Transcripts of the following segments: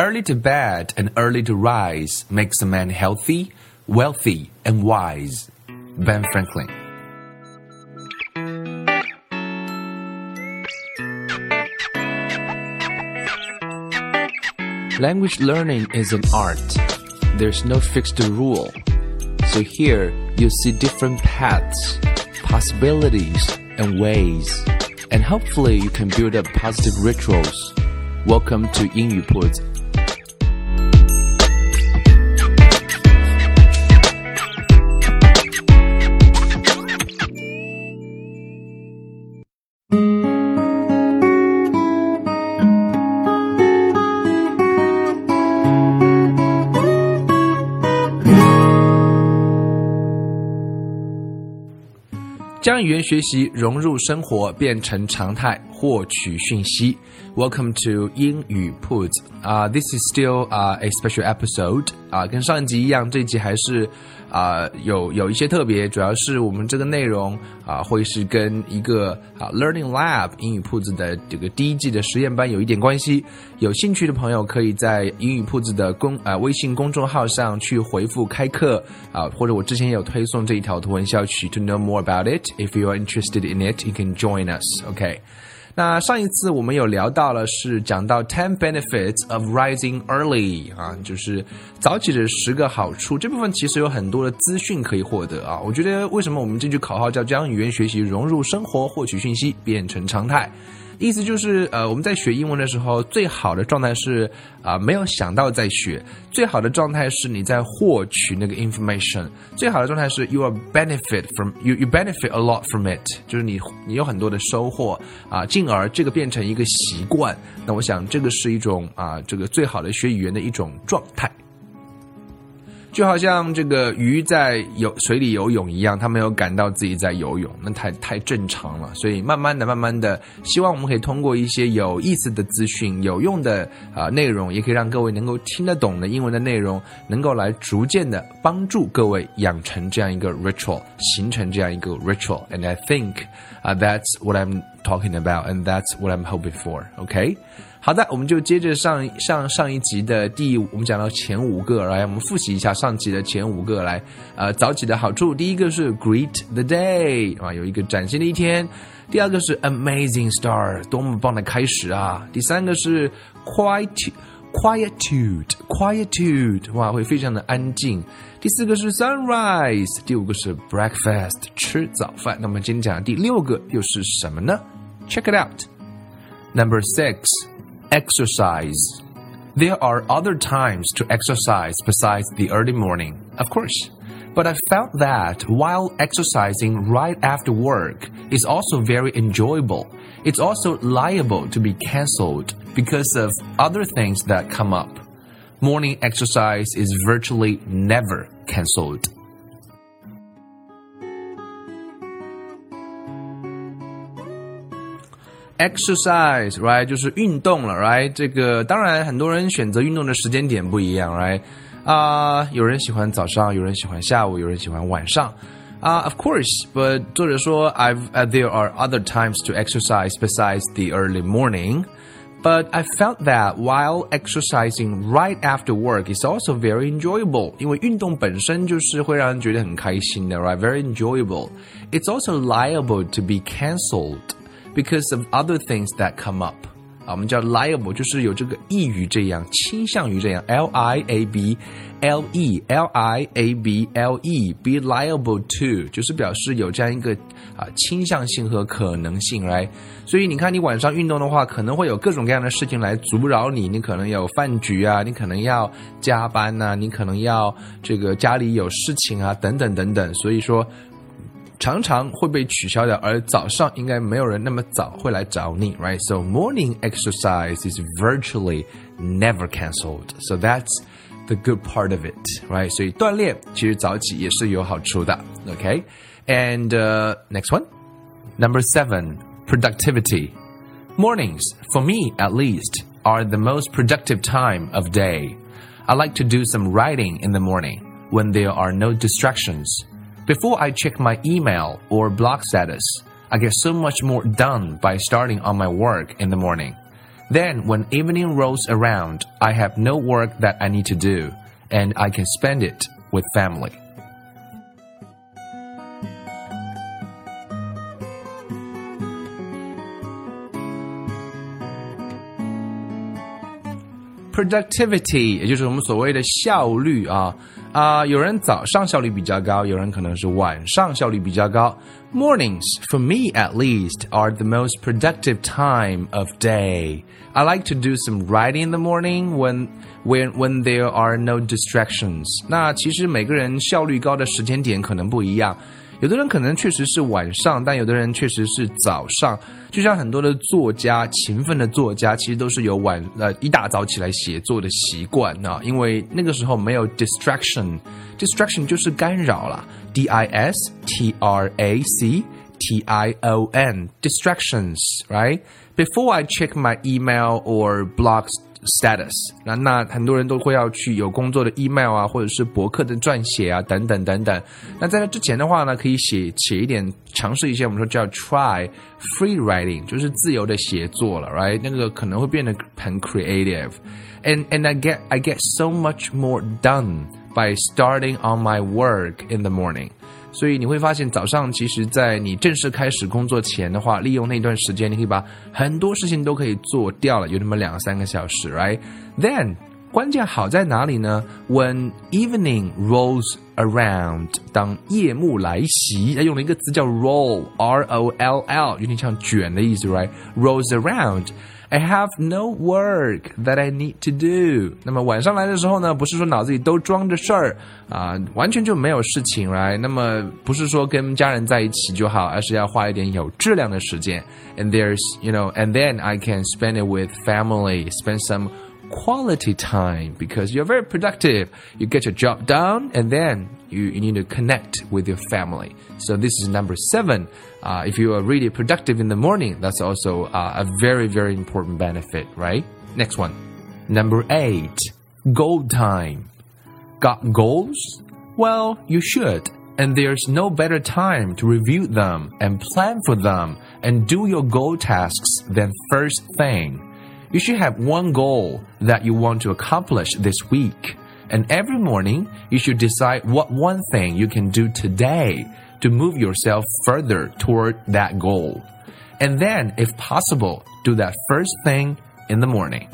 Early to bed and early to rise makes a man healthy, wealthy, and wise. Ben Franklin. Language learning is an art. There's no fixed rule. So here you see different paths, possibilities, and ways. And hopefully you can build up positive rituals. Welcome to 英语将语言学习融入生活，变成常态，获取讯息。Welcome to 英语 Put 啊、，this is still 啊、a special episode 啊、跟上一集一样，这一集还是啊、有有一些特别，主要是我们这个内容啊、会是跟一个啊 Learning Lab 英语铺子的这个第一季的实验班有一点关系。有兴趣的朋友可以在英语铺子的公啊、微信公众号上去回复开课啊、或者我之前有推送这一条图文消息。To know more about it, if you are interested in it, you can join us. OK. 那上一次我们有聊到了，是讲到 ten benefits of rising early 啊，就是早起的十个好处。这部分其实有很多的资讯可以获得啊。我觉得为什么我们这句口号叫将语言学习融入生活，获取讯息变成常态？意思就是呃，我们在学英文的时候，最好的状态是啊、没有想到在学，最好的状态是你在获取那个 information，最好的状态是 you are benefit from you you benefit a lot from it，就是你你有很多的收获啊、进而这个变成一个习惯。那我想这个是一种啊、这个最好的学语言的一种状态。就好像这个鱼在游水里游泳一样，它没有感到自己在游泳，那太太正常了。所以慢慢的、慢慢的，希望我们可以通过一些有意思的资讯、有用的啊、内容，也可以让各位能够听得懂的英文的内容，能够来逐渐的帮助各位养成这样一个 ritual，形成这样一个 ritual。And I think 啊、that's what I'm talking about, and that's what I'm hoping for. OK。好的，我们就接着上上上一集的第，我们讲到前五个，来，我们复习一下上集的前五个，来，呃，早起的好处，第一个是 greet the day 啊，有一个崭新的一天；第二个是 amazing start，多么棒的开始啊；第三个是 quiet quietude quietude，哇，会非常的安静；第四个是 sunrise，第五个是 breakfast，吃早饭。那么今天讲的第六个又是什么呢？Check it out. Number six. Exercise. There are other times to exercise besides the early morning, of course. But I found that while exercising right after work is also very enjoyable, it's also liable to be cancelled because of other things that come up. Morning exercise is virtually never cancelled. exercise right 就是运动了 right 这个当然很多人选择运动的时间点不一样 right 啊、有人喜欢早上，有人喜欢下午，有人喜欢晚上。啊、of course, but 作者说 I've uh, there are other times to exercise besides the early morning. But I felt that while exercising right after work is also very enjoyable. 因为运动本身就是会让人觉得很开心的，right? Very enjoyable. It's also liable to be cancelled Because of other things that come up. 啊，我们叫 liable，就是有这个易于这样，倾向于这样，l i a b l e l i a b l e be liable to，就是表示有这样一个啊倾向性和可能性来。所以你看，你晚上运动的话，可能会有各种各样的事情来阻扰你，你可能有饭局啊，你可能要加班呐、你可能要这个家里有事情啊，等等等等。所以说。常常会被取消掉，而早上应该没有人那么早会来找你，right? So morning exercise is virtually never cancelled. So that's the good part of it, right? 所以锻炼其实早起也是有好处的，OK? And uh, next one, number seven, productivity. Mornings, for me at least, are the most productive time of day. I like to do some writing in the morning when there are no distractions. Before I check my email or blog status, I get so much more done by starting on my work in the morning. Then, when evening rolls around, I have no work that I need to do, and I can spend it with family. Productivity，也就是我们所谓的效率啊 啊、有人早上效率比较高，有人可能是晚上效率比较高。Mornings, for me at least, are the most productive time of day. I like to do some writing in the morning when when when there are no distractions. 那其实每个人效率高的时间点可能不一样。 有的人可能确实是晚上，但有的人确实是早上。就像很多的作家，勤奋的作家，其实都是有晚呃一大早起来写作的习惯啊，因为那个时候没有 distraction，distraction 就是干扰啦 d i s t r a c t i o n distractions，right? Before I check my email or blogs status，那那很多人都会要去有工作的 email 啊，或者是博客的撰写啊，等等等等。那在那之前的话呢，可以写写一点，尝试一些我们说叫 try free writing，就是自由的写作了，right？那个可能会变得很 creative。And and I get I get so much more done by starting on my work in the morning. 所以你会发现，早上其实，在你正式开始工作前的话，利用那段时间，你可以把很多事情都可以做掉了，有那么两三个小时，right？Then 关键好在哪里呢？When evening rolls around，当夜幕来袭，它用了一个词叫 roll，r o l l，有点像卷的意思，right？Rolls around。I have no work that I need to do。那么晚上来的时候呢，不是说脑子里都装着事儿啊，完全就没有事情来。那么不是说跟家人在一起就好，而是要花一点有质量的时间。And there's, you know, and then I can spend it with family, spend some quality time because you're very productive. You get your job done, and then you, you need to connect with your family. So this is number seven. Uh, if you are really productive in the morning, that's also uh, a very, very important benefit, right? Next one. Number eight, goal time. Got goals? Well, you should. And there's no better time to review them and plan for them and do your goal tasks than first thing. You should have one goal that you want to accomplish this week. And every morning, you should decide what one thing you can do today to move yourself further toward that goal. And then, if possible, do that first thing in the morning.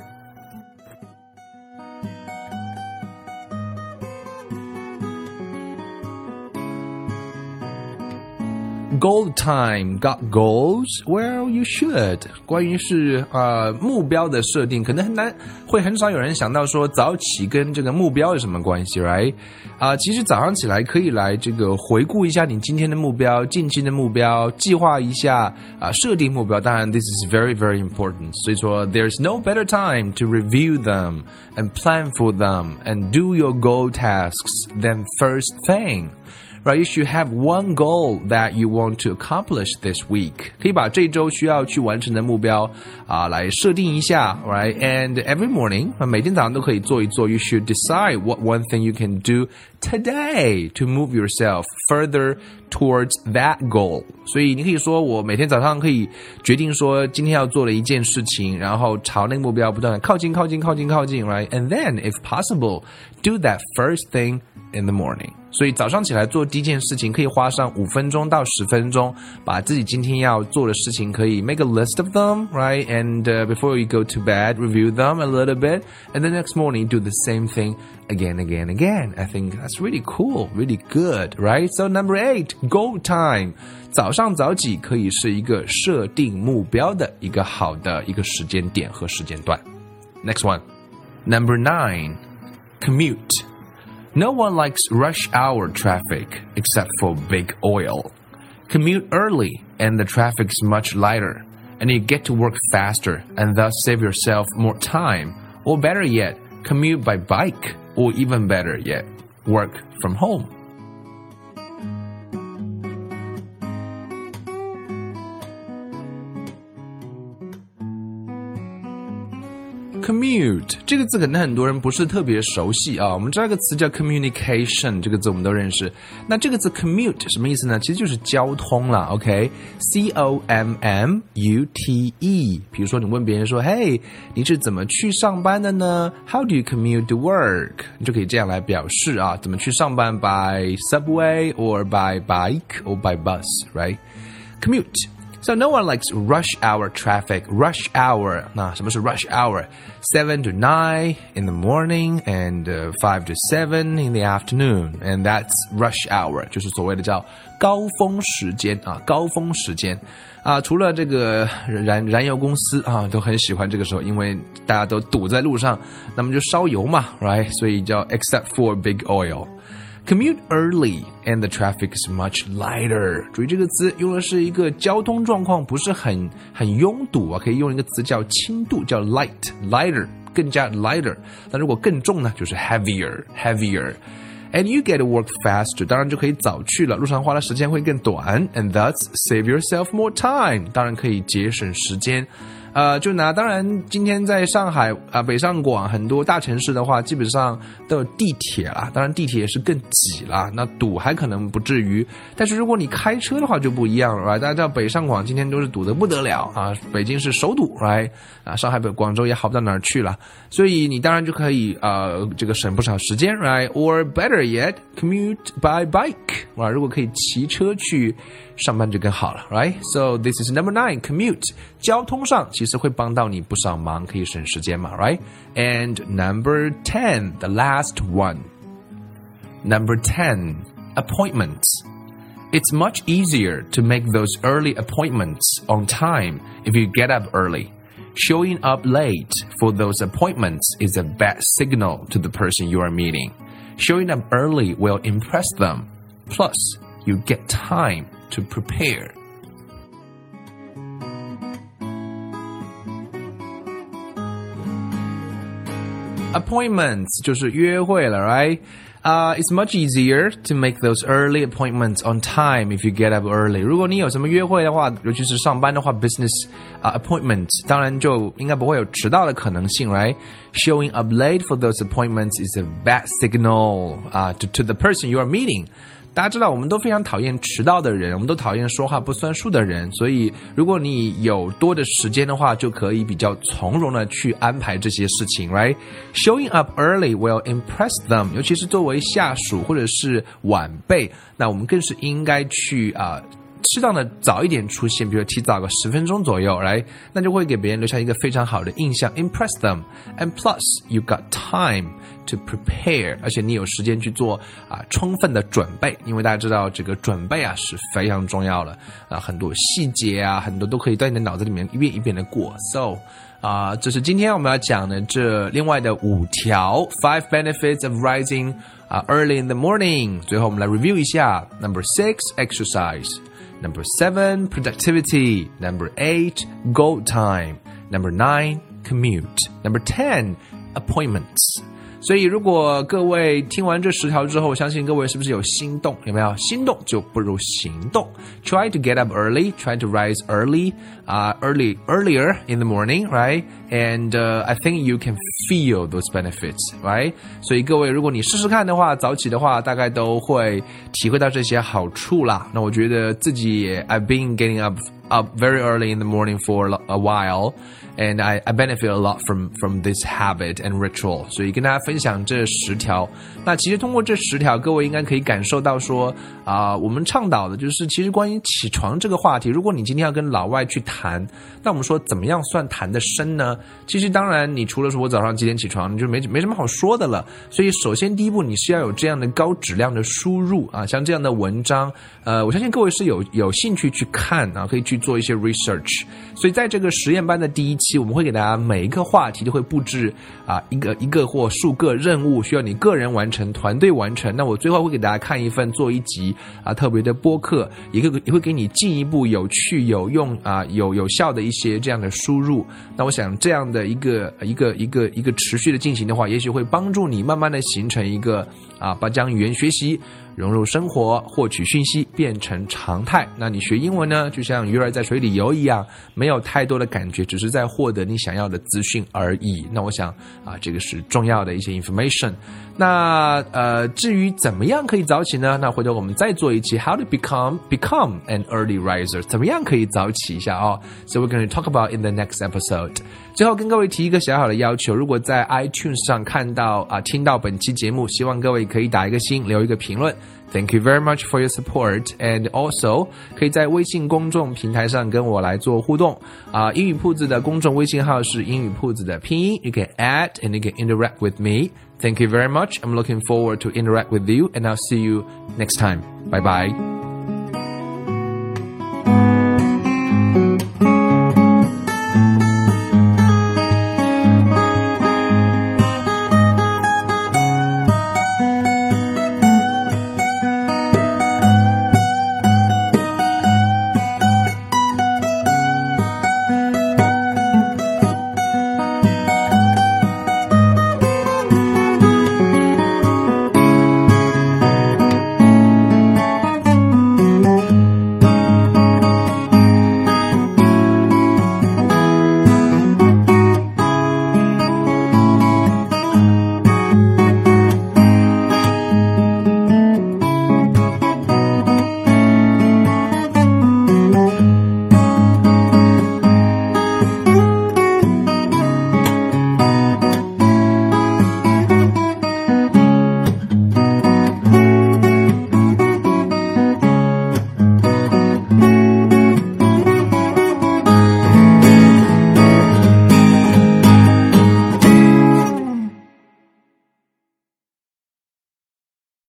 Goal time got goals? Well, you should. 关于是呃目标的设定，可能很难，会很少有人想到说早起跟这个目标有什么关系，right？啊、其实早上起来可以来这个回顾一下你今天的目标、近期的目标，计划一下啊、设定目标。当然，this is very very important。所以说，there's no better time to review them and plan for them and do your goal tasks than first thing right? You should have one goal that you want to accomplish this week. 可以把这周需要去完成的目标啊、来设定一下，right? And every morning，每天早上都可以做一做。You should decide what one thing you can do today to move yourself further towards that goal. 所以你可以说，我每天早上可以决定说今天要做的一件事情，然后朝那个目标不断的靠近、靠近、靠近、靠近，right? And then, if possible, do that first thing in the morning. 所以早上起来做第一件事情，可以花上五分钟到十分钟，把自己今天要做的事情可以 make a list of them, right? And、uh, before you go to bed, review them a little bit, and the next morning do the same thing again, again, again. I think that's really cool, really good, right? So number eight, goal time. 早上早起可以是一个设定目标的一个好的一个时间点和时间段。Next one, number nine, commute. No one likes rush hour traffic except for big oil. Commute early and the traffic's much lighter, and you get to work faster and thus save yourself more time. Or better yet, commute by bike, or even better yet, work from home. Commute 这个字可能很多人不是特别熟悉啊。我们知道一个词叫 communication，这个字我们都认识。那这个字 commute 什么意思呢？其实就是交通了。OK，C O M M U T E。比如说你问别人说：“嘿，你是怎么去上班的呢？”How do you commute to work？你就可以这样来表示啊，怎么去上班？By subway or by bike or by bus，right？Commute。So no one likes rush hour traffic. Rush hour 那什么是 rush hour? Seven to nine in the morning and uh, five to seven in the afternoon, and that's rush hour，就是所谓的叫高峰时间啊，高峰时间啊。除了这个燃燃油公司啊，都很喜欢这个时候，因为大家都堵在路上，那么就烧油嘛，right？所以叫 except for big oil。 Commute early and the traffic is much lighter。注意这个词用的是一个交通状况不是很很拥堵啊，可以用一个词叫轻度，叫 light，lighter，更加 lighter。那如果更重呢，就是 heavier，heavier。And you get to work faster，当然就可以早去了，路上花的时间会更短，and thus save yourself more time，当然可以节省时间。呃，就拿当然，今天在上海啊，北上广很多大城市的话，基本上都有地铁了。当然，地铁也是更挤了，那堵还可能不至于。但是如果你开车的话就不一样了，right？，大家知道北上广今天都是堵得不得了啊，北京是首堵，right？啊，上海、北广州也好不到哪儿去了。所以你当然就可以呃，这个省不少时间，right？Or better yet, commute by bike，啊，如果可以骑车去。上班就更好了，right？So this is number nine, commute。交通上其实会帮到你不少忙，可以省时间嘛，right？And number ten, the last one. Number ten, appointments. It's much easier to make those early appointments on time if you get up early. Showing up late for those appointments is a bad signal to the person you are meeting. Showing up early will impress them. Plus, you get time to prepare. Appointments 就是约会了，right? Uh, it's much easier to make those early appointments on time if you get up early. 如果你有什么约会的话，尤其是上班的话，business 啊、uh, appointment，当然就应该不会有迟到的可能性，right? Showing up late for those appointments is a bad signal 啊、uh, to to the person you are meeting. 大家知道，我们都非常讨厌迟到的人，我们都讨厌说话不算数的人。所以，如果你有多的时间的话，就可以比较从容的去安排这些事情，right？Showing up early will impress them，尤其是作为下属或者是晚辈，那我们更是应该去啊。适当的早一点出现，比如提早个十分钟左右，来，那就会给别人留下一个非常好的印象，impress them。And plus, you got time to prepare，而且你有时间去做啊充分的准备，因为大家知道这个准备啊是非常重要的啊，很多细节啊，很多都可以在你的脑子里面一遍一遍的过。So 啊，这是今天我们要讲的这另外的五条 five benefits of rising 啊 early in the morning。最后我们来 review 一下，Number six, exercise。Number seven, productivity. Number eight, goal time. Number nine, commute. Number ten, appointments. 所以，如果各位听完这十条之后，相信各位是不是有心动？有没有心动就不如行动？Try to get up early, try to rise early, uh, early earlier in the morning, right? And I think you can feel those benefits, right? 所以各位，如果你试试看的话，早起的话，大概都会体会到这些好处啦。那我觉得自己 I've been getting up up very early in the morning for a while and I, I benefit a lot from from this habit and ritual，所以跟大家分享这十条。那其实通过这十条，各位应该可以感受到说啊、我们倡导的就是其实关于起床这个话题。如果你今天要跟老外去谈，那我们说怎么样算谈的深呢？其实当然，你除了说我早上几点起床，你就没没什么好说的了。所以首先第一步，你是要有这样的高质量的输入啊，像这样的文章，呃，我相信各位是有有兴趣去看啊，可以去做一些 research。所以在这个实验班的第一期，我们会给大家每一个话题都会布置啊一个一个或数个任务，需要你个人完成、团队完成。那我最后会给大家看一份做一集啊特别的播客，也会也会给你进一步有趣、有用啊有有效的一些这样的输入。那我想这样的一个一个一个一个持续的进行的话，也许会帮助你慢慢的形成一个啊把将语言学习。融入生活，获取讯息变成常态。那你学英文呢，就像鱼儿在水里游一样，没有太多的感觉，只是在获得你想要的资讯而已。那我想啊，这个是重要的一些 information。那呃，至于怎么样可以早起呢？那回头我们再做一期 How to become become an early riser，怎么样可以早起一下哦？So we're going to talk about in the next episode。最后跟各位提一个小小的要求，如果在 iTunes 上看到啊听到本期节目，希望各位可以打一个心，留一个评论。Thank you very much for your support, and also 可以在微信公众平台上跟我来做互动啊。英语铺子的公众微信号是英语铺子的拼音，you can add and you can interact with me. Thank you very much. I'm looking forward to interact with you, and I'll see you next time. Bye bye.